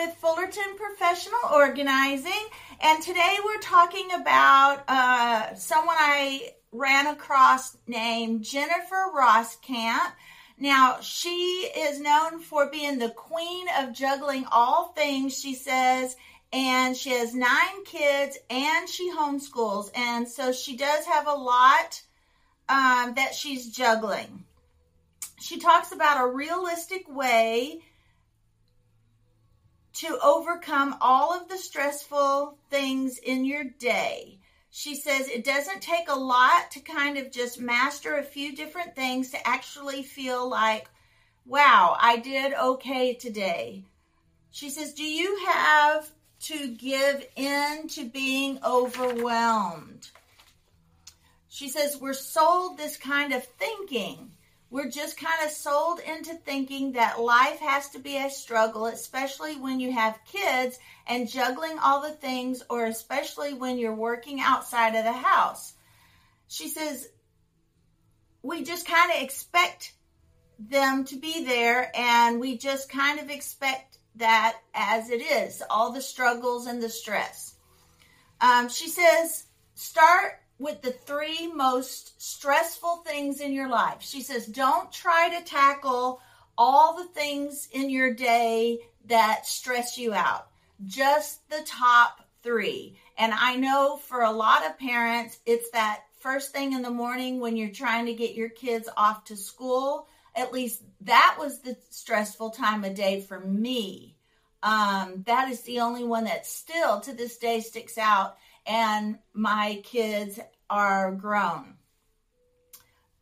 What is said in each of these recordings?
with Fullerton Professional Organizing, and today we're talking about uh, someone I ran across named Jennifer Roskamp. Now, she is known for being the queen of juggling all things, she says, and she has nine kids and she homeschools, and so she does have a lot um, that she's juggling. She talks about a realistic way to overcome all of the stressful things in your day. She says it doesn't take a lot to kind of just master a few different things to actually feel like, wow, I did okay today. She says, Do you have to give in to being overwhelmed? She says, We're sold this kind of thinking we're just kind of sold into thinking that life has to be a struggle, especially when you have kids and juggling all the things, or especially when you're working outside of the house. She says, we just kind of expect them to be there, and we just kind of expect that as it is all the struggles and the stress. Um, she says, start with the three most stressful things in your life. She says, don't try to tackle all the things in your day that stress you out, just the top three. And I know for a lot of parents, it's that first thing in the morning when you're trying to get your kids off to school. At least that was the stressful time of day for me. Um, that is the only one that still to this day sticks out and my kids are grown.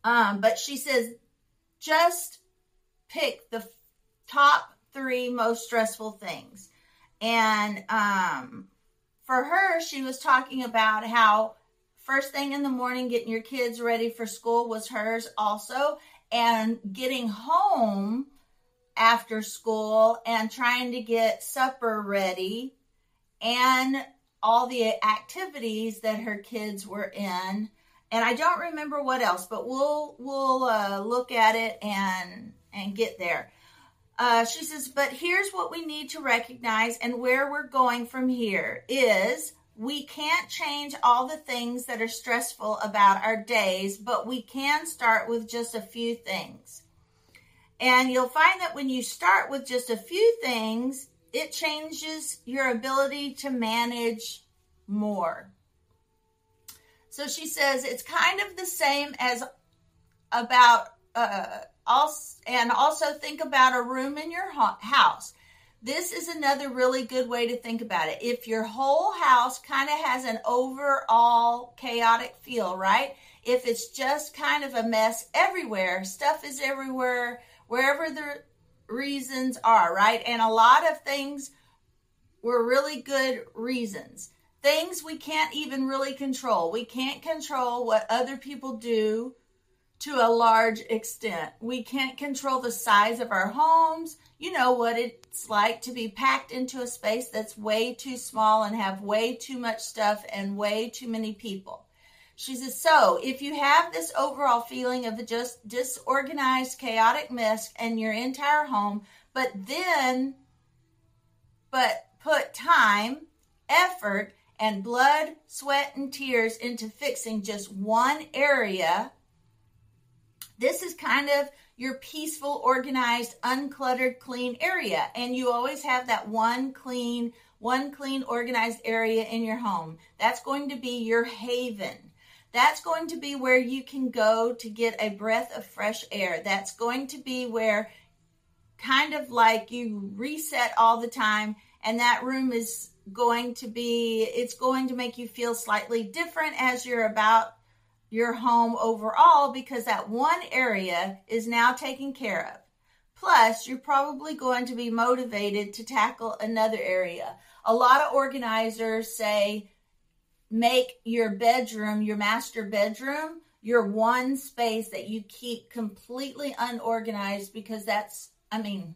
Um, but she says, just pick the top three most stressful things. And um, for her, she was talking about how first thing in the morning, getting your kids ready for school was hers also. And getting home after school and trying to get supper ready and all the activities that her kids were in and I don't remember what else, but we'll we'll uh, look at it and and get there. Uh, she says, but here's what we need to recognize and where we're going from here is we can't change all the things that are stressful about our days, but we can start with just a few things. And you'll find that when you start with just a few things, it changes your ability to manage more. So she says it's kind of the same as about uh, also, and also think about a room in your house. This is another really good way to think about it. If your whole house kind of has an overall chaotic feel, right? If it's just kind of a mess everywhere, stuff is everywhere, wherever the reasons are, right? And a lot of things were really good reasons. Things we can't even really control. We can't control what other people do to a large extent. We can't control the size of our homes. You know what it's like to be packed into a space that's way too small and have way too much stuff and way too many people. She says, so if you have this overall feeling of just disorganized, chaotic mess in your entire home, but then, but put time, effort, and blood, sweat, and tears into fixing just one area, this is kind of your peaceful, organized, uncluttered, clean area. And you always have that one clean, one clean, organized area in your home. That's going to be your haven. That's going to be where you can go to get a breath of fresh air. That's going to be where kind of like you reset all the time and that room is going to be it's going to make you feel slightly different as you're about your home overall because that one area is now taken care of. Plus, you're probably going to be motivated to tackle another area. A lot of organizers say make your bedroom, your master bedroom, your one space that you keep completely unorganized because that's, I mean,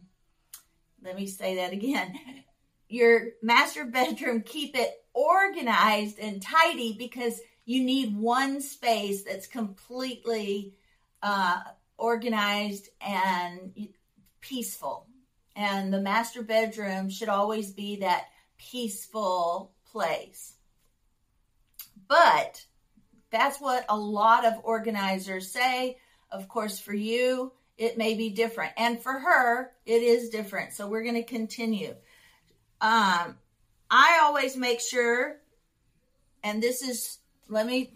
let me say that again. Your master bedroom, keep it organized and tidy because you need one space that's completely uh, organized and peaceful. And the master bedroom should always be that peaceful place. But that's what a lot of organizers say. Of course, for you, it may be different. And for her, it is different. So we're going to continue. Um, I always make sure, and this is, let me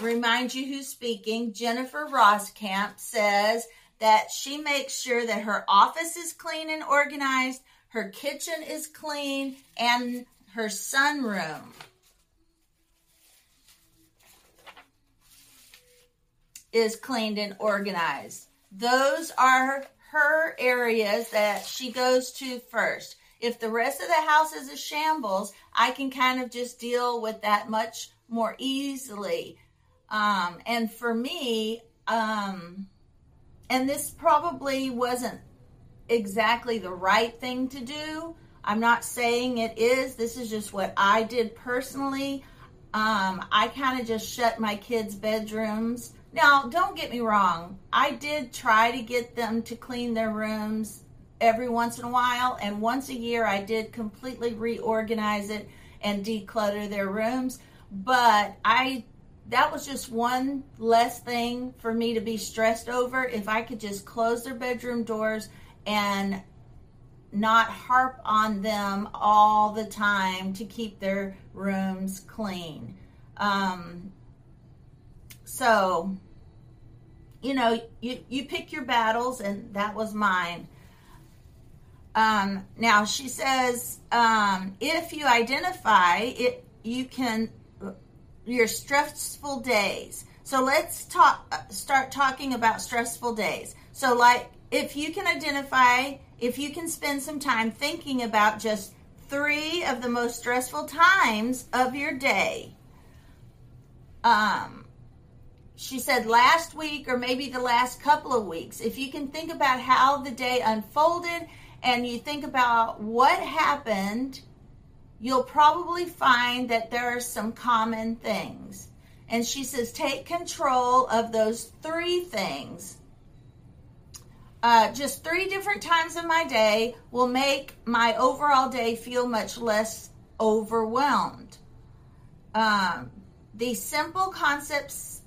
remind you who's speaking. Jennifer Roskamp says that she makes sure that her office is clean and organized, her kitchen is clean, and her sunroom. Is cleaned and organized. Those are her areas that she goes to first. If the rest of the house is a shambles, I can kind of just deal with that much more easily. Um, and for me, um, and this probably wasn't exactly the right thing to do. I'm not saying it is. This is just what I did personally. Um, I kind of just shut my kids' bedrooms. Now, don't get me wrong. I did try to get them to clean their rooms every once in a while, and once a year I did completely reorganize it and declutter their rooms. But I that was just one less thing for me to be stressed over. If I could just close their bedroom doors and not harp on them all the time to keep their rooms clean. Um, so, you know, you, you pick your battles, and that was mine. Um, now, she says um, if you identify it, you can your stressful days. So let's talk start talking about stressful days. So like if you can identify if you can spend some time thinking about just 3 of the most stressful times of your day. Um she said last week or maybe the last couple of weeks. If you can think about how the day unfolded and you think about what happened you'll probably find that there are some common things. And she says, take control of those three things. Uh, just three different times of my day will make my overall day feel much less overwhelmed. Um, the simple concepts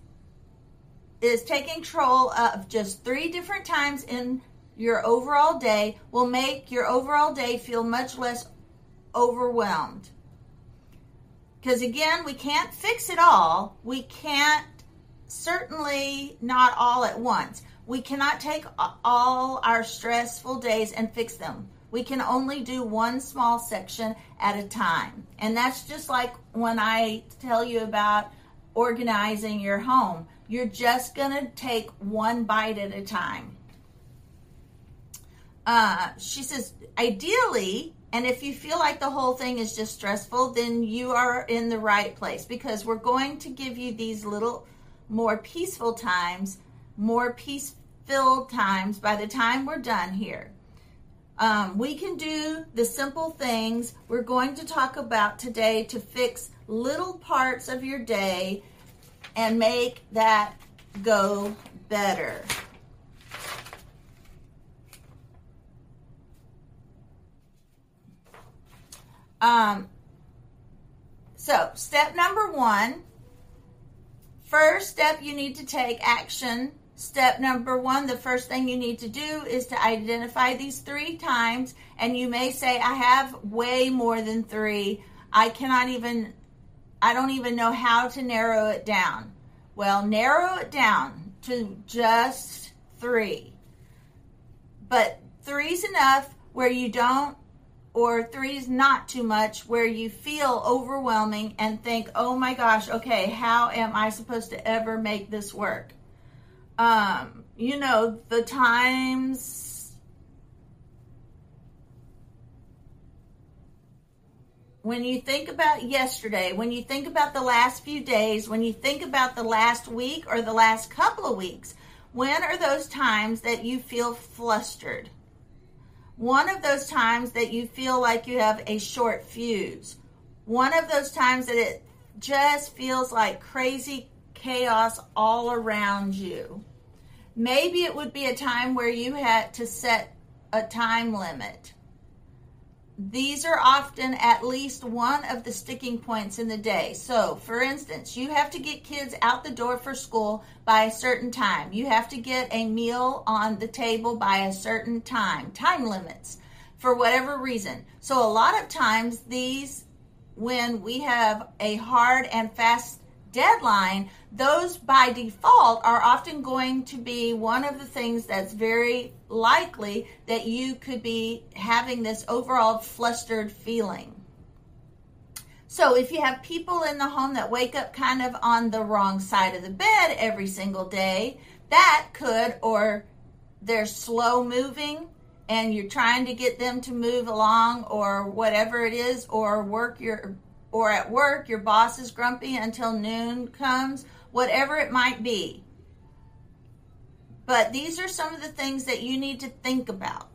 is taking control of just three different times in your overall day will make your overall day feel much less overwhelmed. Because again, we can't fix it all. We can't, certainly not all at once. We cannot take all our stressful days and fix them. We can only do one small section at a time. And that's just like when I tell you about organizing your home. You're just going to take one bite at a time. Uh, she says, ideally, and if you feel like the whole thing is just stressful, then you are in the right place because we're going to give you these little more peaceful times, more peace filled times by the time we're done here. Um, we can do the simple things we're going to talk about today to fix little parts of your day and make that go better. Um, so, step number one first step you need to take action. Step number one, the first thing you need to do is to identify these three times. And you may say, I have way more than three. I cannot even, I don't even know how to narrow it down. Well, narrow it down to just three. But three's enough where you don't or three's not too much where you feel overwhelming and think, oh my gosh, okay, how am I supposed to ever make this work? Um, you know, the times when you think about yesterday, when you think about the last few days, when you think about the last week or the last couple of weeks, when are those times that you feel flustered? One of those times that you feel like you have a short fuse. One of those times that it just feels like crazy chaos all around you. Maybe it would be a time where you had to set a time limit. These are often at least one of the sticking points in the day. So, for instance, you have to get kids out the door for school by a certain time. You have to get a meal on the table by a certain time. Time limits for whatever reason. So, a lot of times, these, when we have a hard and fast deadline, those by default are often going to be one of the things that's very likely that you could be having this overall flustered feeling. So, if you have people in the home that wake up kind of on the wrong side of the bed every single day, that could, or they're slow moving and you're trying to get them to move along, or whatever it is, or work your or at work your boss is grumpy until noon comes, whatever it might be. But these are some of the things that you need to think about.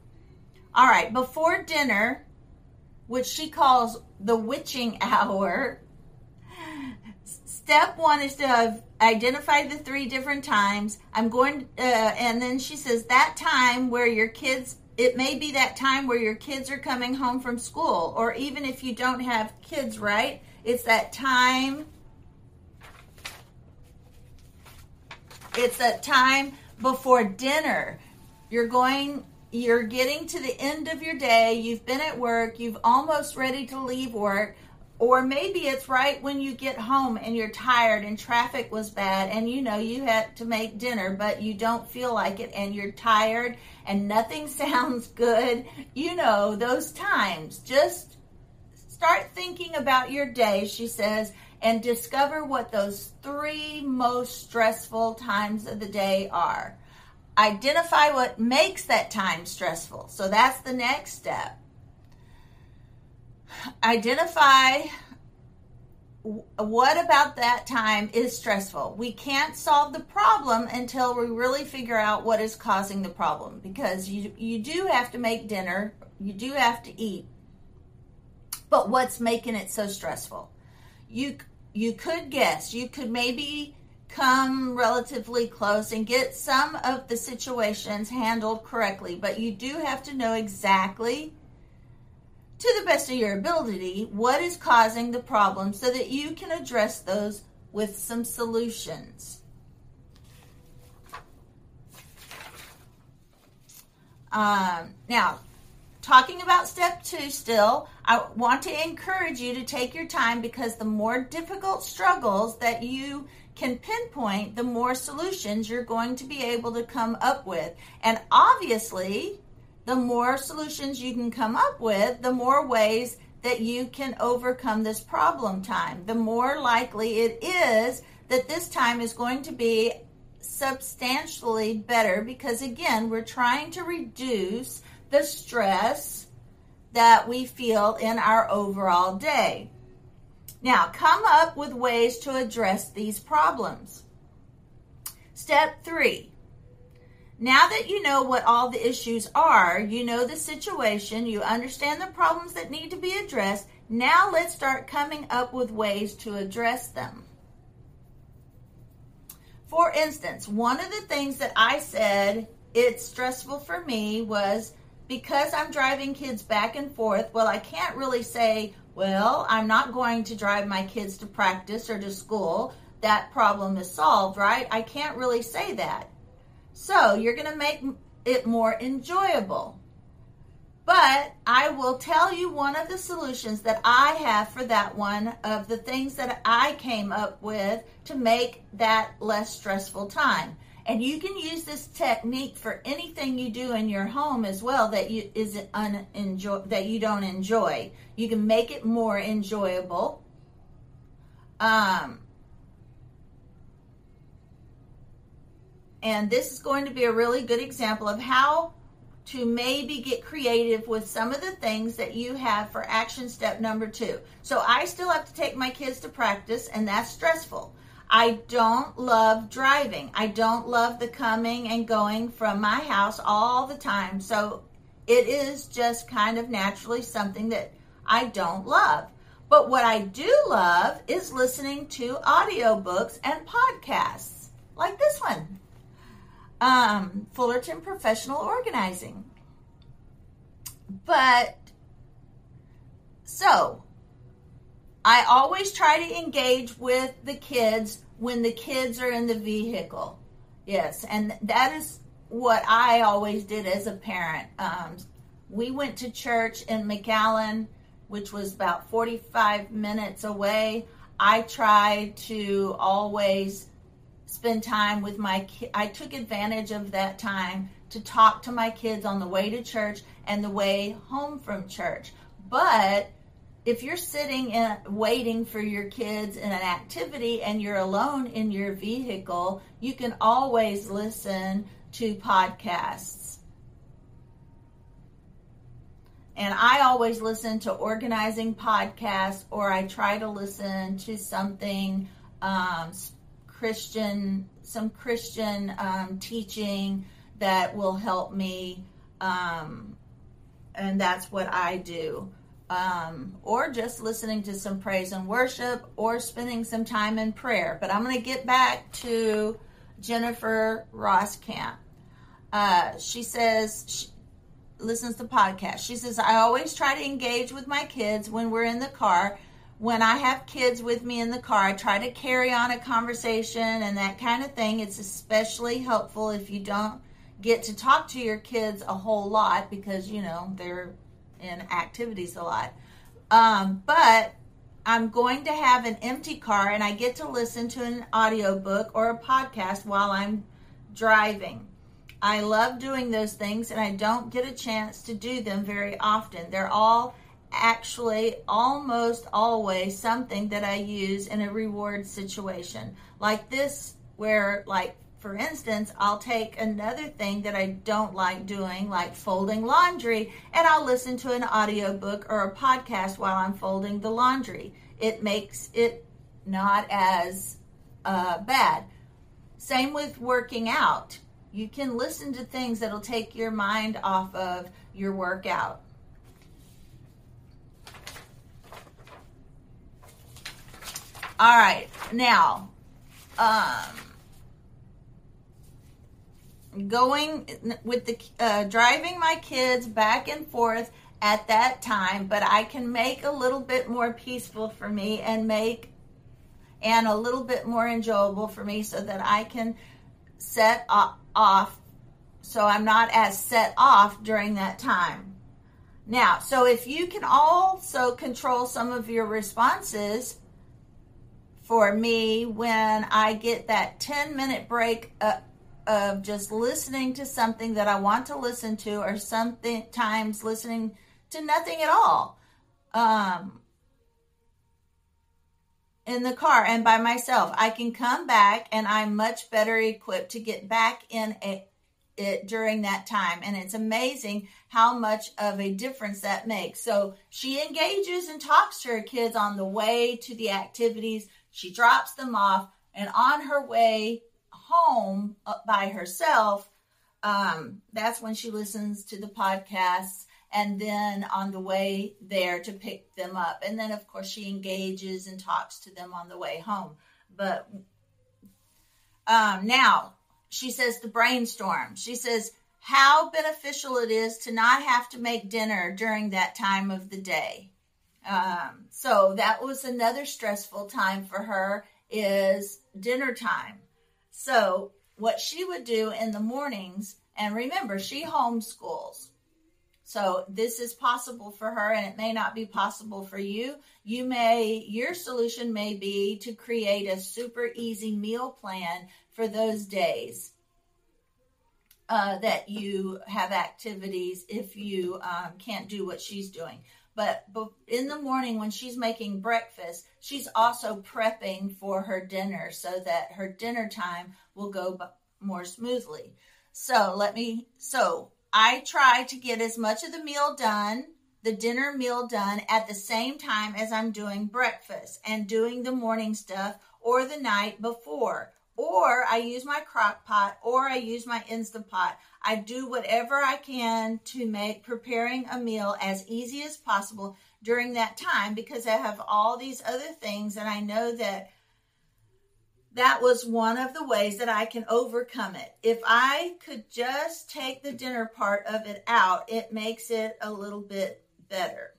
All right, before dinner, which she calls the witching hour, step one is to identify the three different times. I'm going, uh, and then she says that time where your kids it may be that time where your kids are coming home from school, or even if you don't have kids, right? It's that time. It's that time before dinner. You're going, you're getting to the end of your day. You've been at work. You've almost ready to leave work. Or maybe it's right when you get home and you're tired and traffic was bad and you know you had to make dinner, but you don't feel like it and you're tired and nothing sounds good. You know, those times. Just start thinking about your day, she says, and discover what those three most stressful times of the day are. Identify what makes that time stressful. So that's the next step identify what about that time is stressful. We can't solve the problem until we really figure out what is causing the problem because you you do have to make dinner, you do have to eat. But what's making it so stressful? You you could guess, you could maybe come relatively close and get some of the situations handled correctly, but you do have to know exactly to the best of your ability what is causing the problem so that you can address those with some solutions. Um, now, talking about step two still, I want to encourage you to take your time because the more difficult struggles that you can pinpoint, the more solutions you're going to be able to come up with. And obviously, the more solutions you can come up with, the more ways that you can overcome this problem time. The more likely it is that this time is going to be substantially better because, again, we're trying to reduce the stress that we feel in our overall day. Now, come up with ways to address these problems. Step three now that you know what all the issues are, you know the situation, you understand the problems that need to be addressed, now let's start coming up with ways to address them. For instance, one of the things that I said it's stressful for me was because I'm driving kids back and forth. Well, I can't really say, well, I'm not going to drive my kids to practice or to school. That problem is solved, right? I can't really say that. So you're going to make it more enjoyable. But I will tell you one of the solutions that I have for that one of the things that I came up with to make that less stressful time. And you can use this technique for anything you do in your home as well that you is unenjoy that you don't enjoy. You can make it more enjoyable. Um, And this is going to be a really good example of how to maybe get creative with some of the things that you have for action step number two. So I still have to take my kids to practice, and that's stressful. I don't love driving. I don't love the coming and going from my house all the time. So it is just kind of naturally something that I don't love. But what I do love is listening to audiobooks and podcasts like this one um, Fullerton Professional Organizing. but so I always try to engage with the kids when the kids are in the vehicle. Yes, and that is what I always did as a parent. Um, we went to church in McAllen, which was about 45 minutes away. I tried to always spend time with my ki- I took advantage of that time to talk to my kids on the way to church and the way home from church. But if you're sitting in, waiting for your kids in an activity and you're alone in your vehicle, you can always listen to podcasts. And I always listen to organizing podcasts, or I try to listen to something um, Christian, some Christian um, teaching that will help me. Um, and that's what I do um, or just listening to some praise and worship, or spending some time in prayer. But I'm going to get back to Jennifer Roskamp. Uh, she says, she listens to podcasts. She says, I always try to engage with my kids when we're in the car. When I have kids with me in the car, I try to carry on a conversation and that kind of thing. It's especially helpful if you don't get to talk to your kids a whole lot because, you know, they're in activities a lot. Um, but I'm going to have an empty car and I get to listen to an audiobook or a podcast while I'm driving. I love doing those things and I don't get a chance to do them very often. They're all actually almost always something that I use in a reward situation. Like this, where, like, for instance, I'll take another thing that I don't like doing, like folding laundry, and I'll listen to an audiobook or a podcast while I'm folding the laundry. It makes it not as uh, bad. Same with working out. You can listen to things that'll take your mind off of your workout. All right, now, um, going with the uh, driving my kids back and forth at that time, but I can make a little bit more peaceful for me and make and a little bit more enjoyable for me so that I can set off so I'm not as set off during that time. Now, so if you can also control some of your responses for me when I get that 10 minute break uh, of just listening to something that I want to listen to, or sometimes listening to nothing at all. Um, in the car and by myself. I can come back and I'm much better equipped to get back in a, it during that time. And it's amazing how much of a difference that makes. So she engages and talks to her kids on the way to the activities. She drops them off and on her way home by herself, um, that's when she listens to the podcasts and then on the way there to pick them up. And then, of course, she engages and talks to them on the way home. But um, now she says the brainstorm. She says how beneficial it is to not have to make dinner during that time of the day. Um, so that was another stressful time for her is dinner time. So, what she would do in the mornings, and remember, she homeschools. So, this is possible for her, and it may not be possible for you. You may, your solution may be to create a super easy meal plan for those days. Uh, that you have activities if you um, can't do what she's doing. But, in the morning when she's making breakfast, she's also prepping for her dinner so that her dinner time will go more smoothly. So let me, so I try to get as much of the meal done, the dinner meal done at the same time as I'm doing breakfast and doing the morning stuff or the night before. Or I use my crock pot or I use my Instant Pot. I do whatever I can to make preparing a meal as easy as possible during that time because I have all these other things and I know that that was one of the ways that I can overcome it. If I could just take the dinner part of it out, it makes it a little bit better.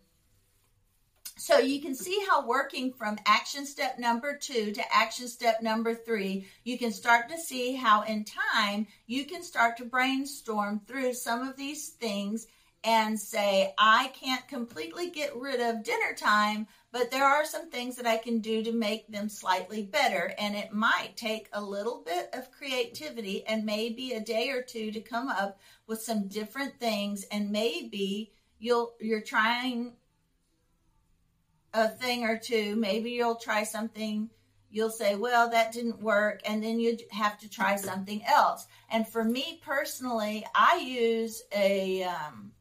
So you can see how working from action step number two to action step number three, you can start to see how in time you can start to brainstorm through some of these things and say, I can't completely get rid of dinner time, but there are some things that I can do to make them slightly better. And it might take a little bit of creativity and maybe a day or two to come up with some different things. And maybe you'll, you're trying a thing or two. Maybe you'll try something. You'll say, well, that didn't work. And then you have to try something else. And for me personally, I use a, um,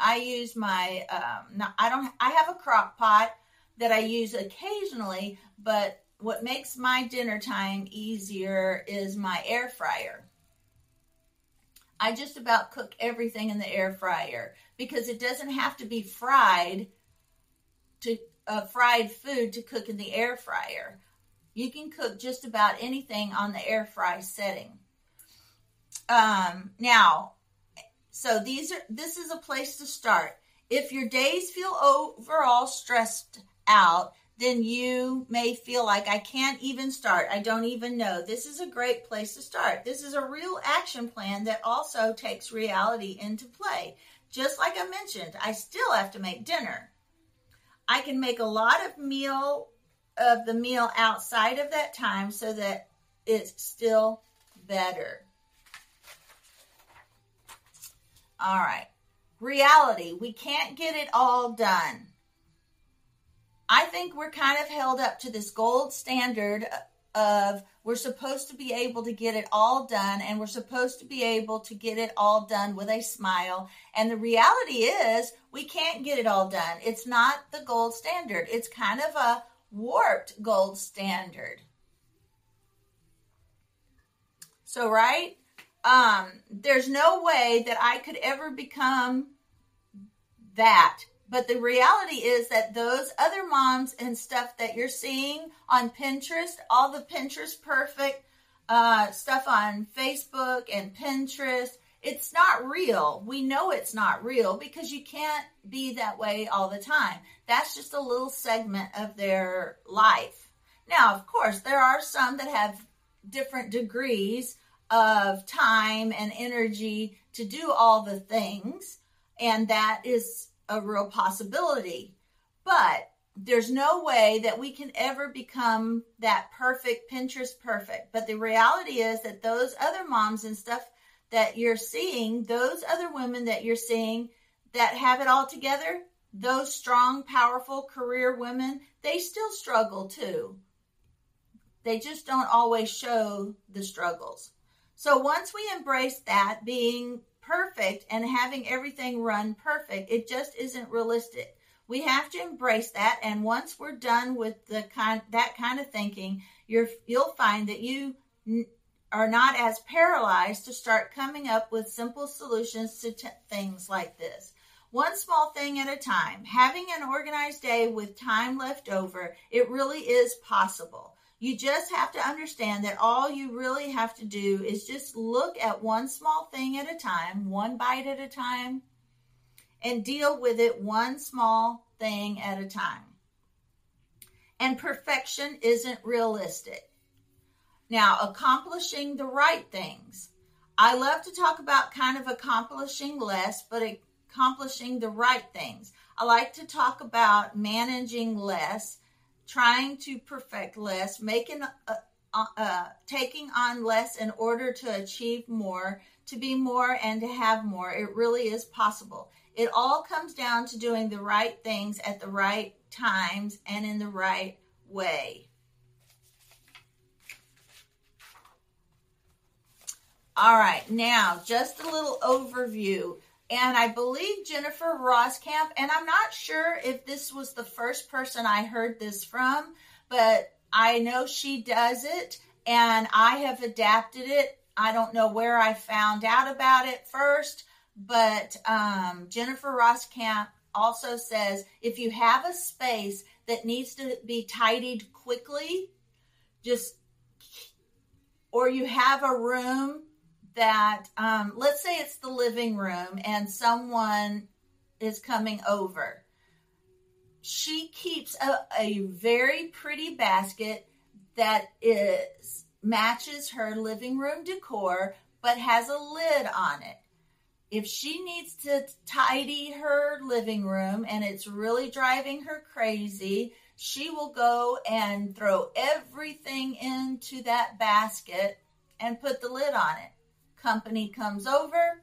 I use my um, not, I don't I have a crock pot that I use occasionally, but what makes my dinner time easier is my air fryer. I just about cook everything in the air fryer because it doesn't have to be fried to uh, fried food to cook in the air fryer. You can cook just about anything on the air fry setting. Um, now, so these are this is a place to start. If your days feel overall stressed out, then you may feel like I can't even start. I don't even know. This is a great place to start. This is a real action plan that also takes reality into play. Just like I mentioned, I still have to make dinner. I can make a lot of meal of the meal outside of that time so that it's still better. All right. Reality. We can't get it all done. I think we're kind of held up to this gold standard of we're supposed to be able to get it all done and we're supposed to be able to get it all done with a smile. And the reality is we can't get it all done. It's not the gold standard. It's kind of a warped gold standard. So, right? um, there's no way that I could ever become that. But the reality is that those other moms and stuff that you're seeing on Pinterest, all the Pinterest perfect uh, stuff on Facebook and Pinterest, it's not real. We know it's not real because you can't be that way all the time. That's just a little segment of their life. Now, of course, there are some that have different degrees of time and energy to do all the things. And that is a real possibility. But there's no way that we can ever become that perfect Pinterest perfect. But the reality is that those other moms and stuff that you're seeing, those other women that you're seeing that have it all together, those strong, powerful career women, they still struggle too. They just don't always show the struggles. So once we embrace that being perfect and having everything run perfect, it just isn't realistic. We have to embrace that and once we're done with the kind that kind of thinking, you're you'll find that you are not as paralyzed to start coming up with simple solutions to t- things like this. One small thing at a time. Having an organized day with time left over, it really is possible. You just have to understand that all you really have to do is just look at one small thing at a time, one bite at a time, and deal with it one small thing at a time. And perfection isn't realistic. Now, accomplishing the right things. I love to talk about kind of accomplishing less, but accomplishing the right things. I like to talk about managing less trying to perfect less, making uh, uh, uh, taking on less in order to achieve more, to be more and to have more. It really is possible. It all comes down to doing the right things at the right times and in the right way. All right, now just a little overview and I believe Jennifer Roskamp, and I'm not sure if this was the first person I heard this from, but I know she does it and I have adapted it. I don't know where I found out about it first, but um, Jennifer Roskamp also says if you have a space that needs to be tidied quickly, just, or you have a room that, um, let's say it's the living room and someone is coming over. She keeps a, a very pretty basket that is matches her living room decor but has a lid on it. If she needs to tidy her living room and it's really driving her crazy, she will go and throw everything into that basket and put the lid on it. Company comes over,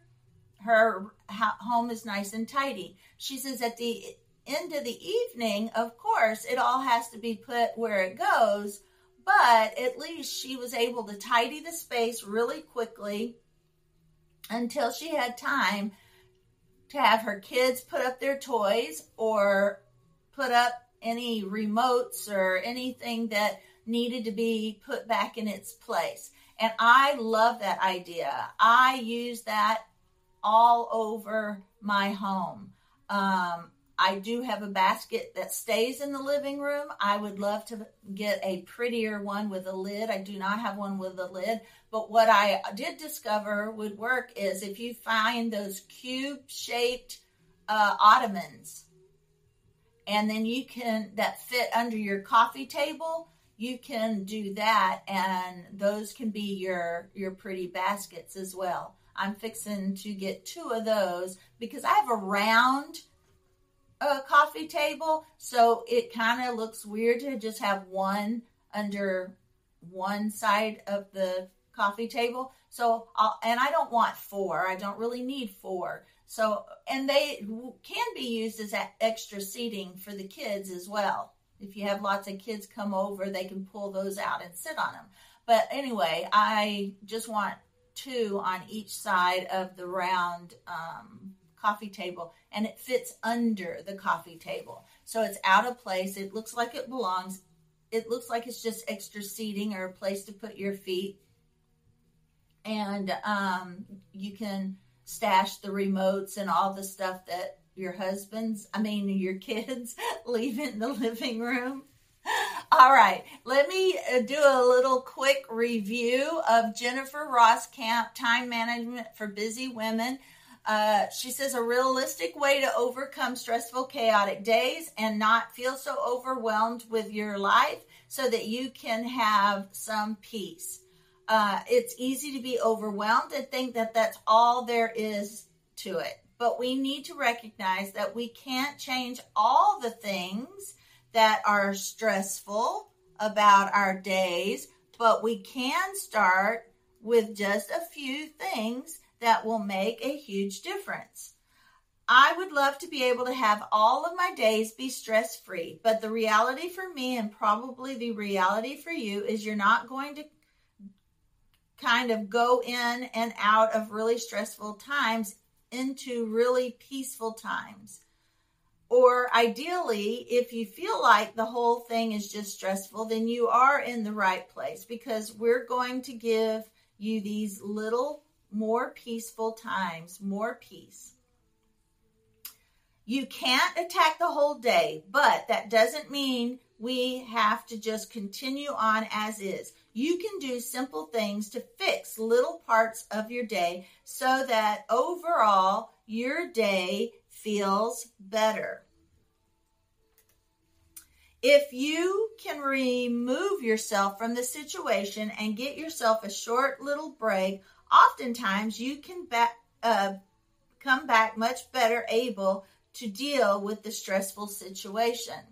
her home is nice and tidy. She says at the end of the evening, of course, it all has to be put where it goes, but at least she was able to tidy the space really quickly until she had time to have her kids put up their toys or put up any remotes or anything that needed to be put back in its place. And I love that idea. I use that all over my home. Um, I do have a basket that stays in the living room. I would love to get a prettier one with a lid. I do not have one with a lid, but what I did discover would work is if you find those cube shaped uh, ottomans and then you can that fit under your coffee table you can do that and those can be your your pretty baskets as well i'm fixing to get two of those because i have a round a coffee table, so it kind of looks weird to just have one under one side of the coffee table. So, I'll, and I don't want four. I don't really need four. So, and they can be used as extra seating for the kids as well. If you have lots of kids come over, they can pull those out and sit on them. But anyway, I just want two on each side of the round um, coffee table and it fits under the coffee table. So it's out of place. It looks like it belongs. It looks like it's just extra seating or a place to put your feet. And um, you can stash the remotes and all the stuff that your husband's, I mean, your kids leave in the living room. All right, let me uh, do a little quick review of Jennifer Roskamp Time Management for Busy Women. Uh, she says a realistic way to overcome stressful, chaotic days and not feel so overwhelmed with your life so that you can have some peace. Uh, it's easy to be overwhelmed and think that that's all there is to it. But we need to recognize that we can't change all the things that are stressful about our days, but we can start with just a few things that will make a huge difference. I would love to be able to have all of my days be stress free, but the reality for me, and probably the reality for you, is you're not going to kind of go in and out of really stressful times into really peaceful times. Or ideally, if you feel like the whole thing is just stressful, then you are in the right place because we're going to give you these little more peaceful times, more peace. You can't attack the whole day, but that doesn't mean we have to just continue on as is. You can do simple things to fix little parts of your day so that overall your day feels better. If you can remove yourself from the situation and get yourself a short little break oftentimes you can back, uh, come back much better able to deal with the stressful situation.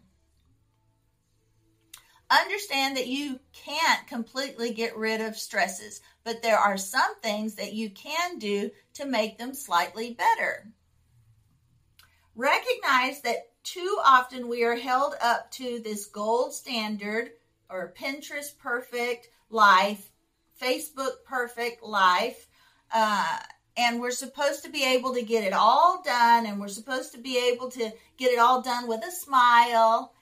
Understand that you can't completely get rid of stresses, but there are some things that you can do to make them slightly better. Recognize that too often we are held up to this gold standard or Pinterest perfect life Facebook perfect life. Uh, and we're supposed to be able to get it all done, and we're supposed to be able to get it all done with a smile.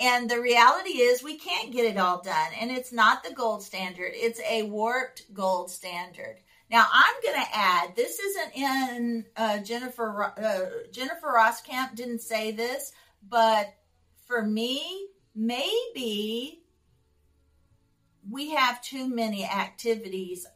And the reality is, we can't get it all done, and it's not the gold standard, it's a warped gold standard. Now, I'm going to add this isn't in uh, Jennifer uh, Jennifer Camp didn't say this, but for me, maybe we have too many activities.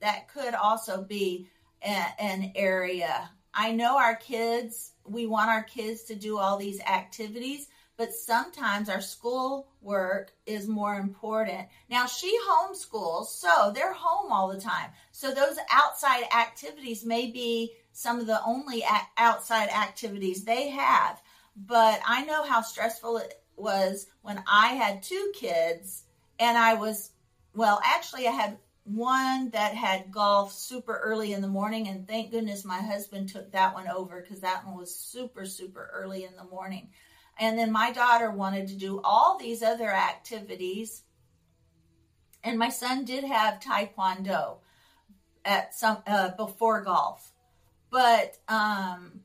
That could also be a, an area. I know our kids, we want our kids to do all these activities, but sometimes our school work is more important. Now, she homeschools, so they're home all the time. So, those outside activities may be some of the only outside activities they have. But I know how stressful it was when I had two kids and I was, well, actually, I had one that had golf super early in the morning, and thank goodness my husband took that one over because that one was super, super early in the morning. And then my daughter wanted to do all these other activities. And my son did have taekwondo at some uh, before golf. But um,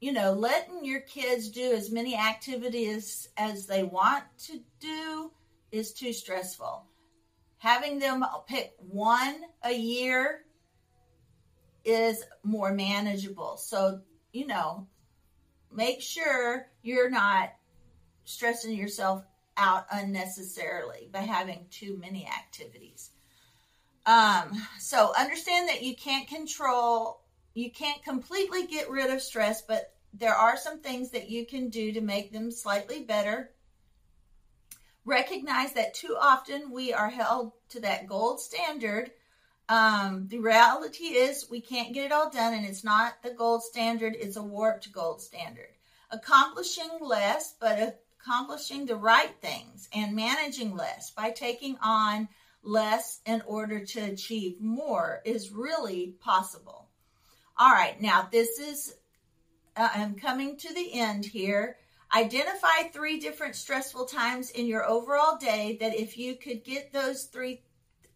you know, letting your kids do as many activities as they want to do is too stressful. Having them pick one a year is more manageable. So, you know, make sure you're not stressing yourself out unnecessarily by having too many activities. Um, so understand that you can't control, you can't completely get rid of stress, but there are some things that you can do to make them slightly better. Recognize that too often we are held to that gold standard um, the reality is we can't get it all done, and it's not the gold standard, it's a warped gold standard. Accomplishing less, but accomplishing the right things and managing less by taking on less in order to achieve more is really possible. All right, now this is, uh, I'm coming to the end here. Identify three different stressful times in your overall day that if you could get those three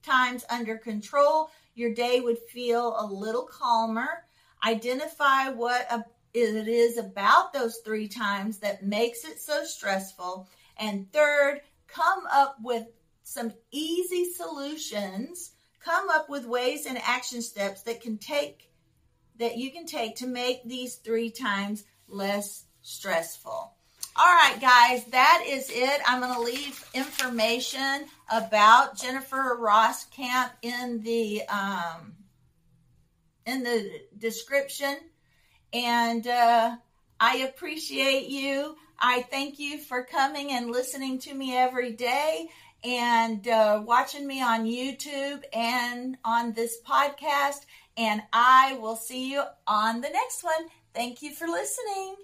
times under control, your day would feel a little calmer. Identify what it is about those three times that makes it so stressful. And third, come up with some easy solutions. Come up with ways and action steps that can take that you can take to make these three times less stressful. All right, guys, that is it. I'm going to leave information about Jennifer Roskamp in the um, in the description, and uh, I appreciate you. I thank you for coming and listening to me every day and uh, watching me on YouTube and on this podcast. And I will see you on the next one. Thank you for listening.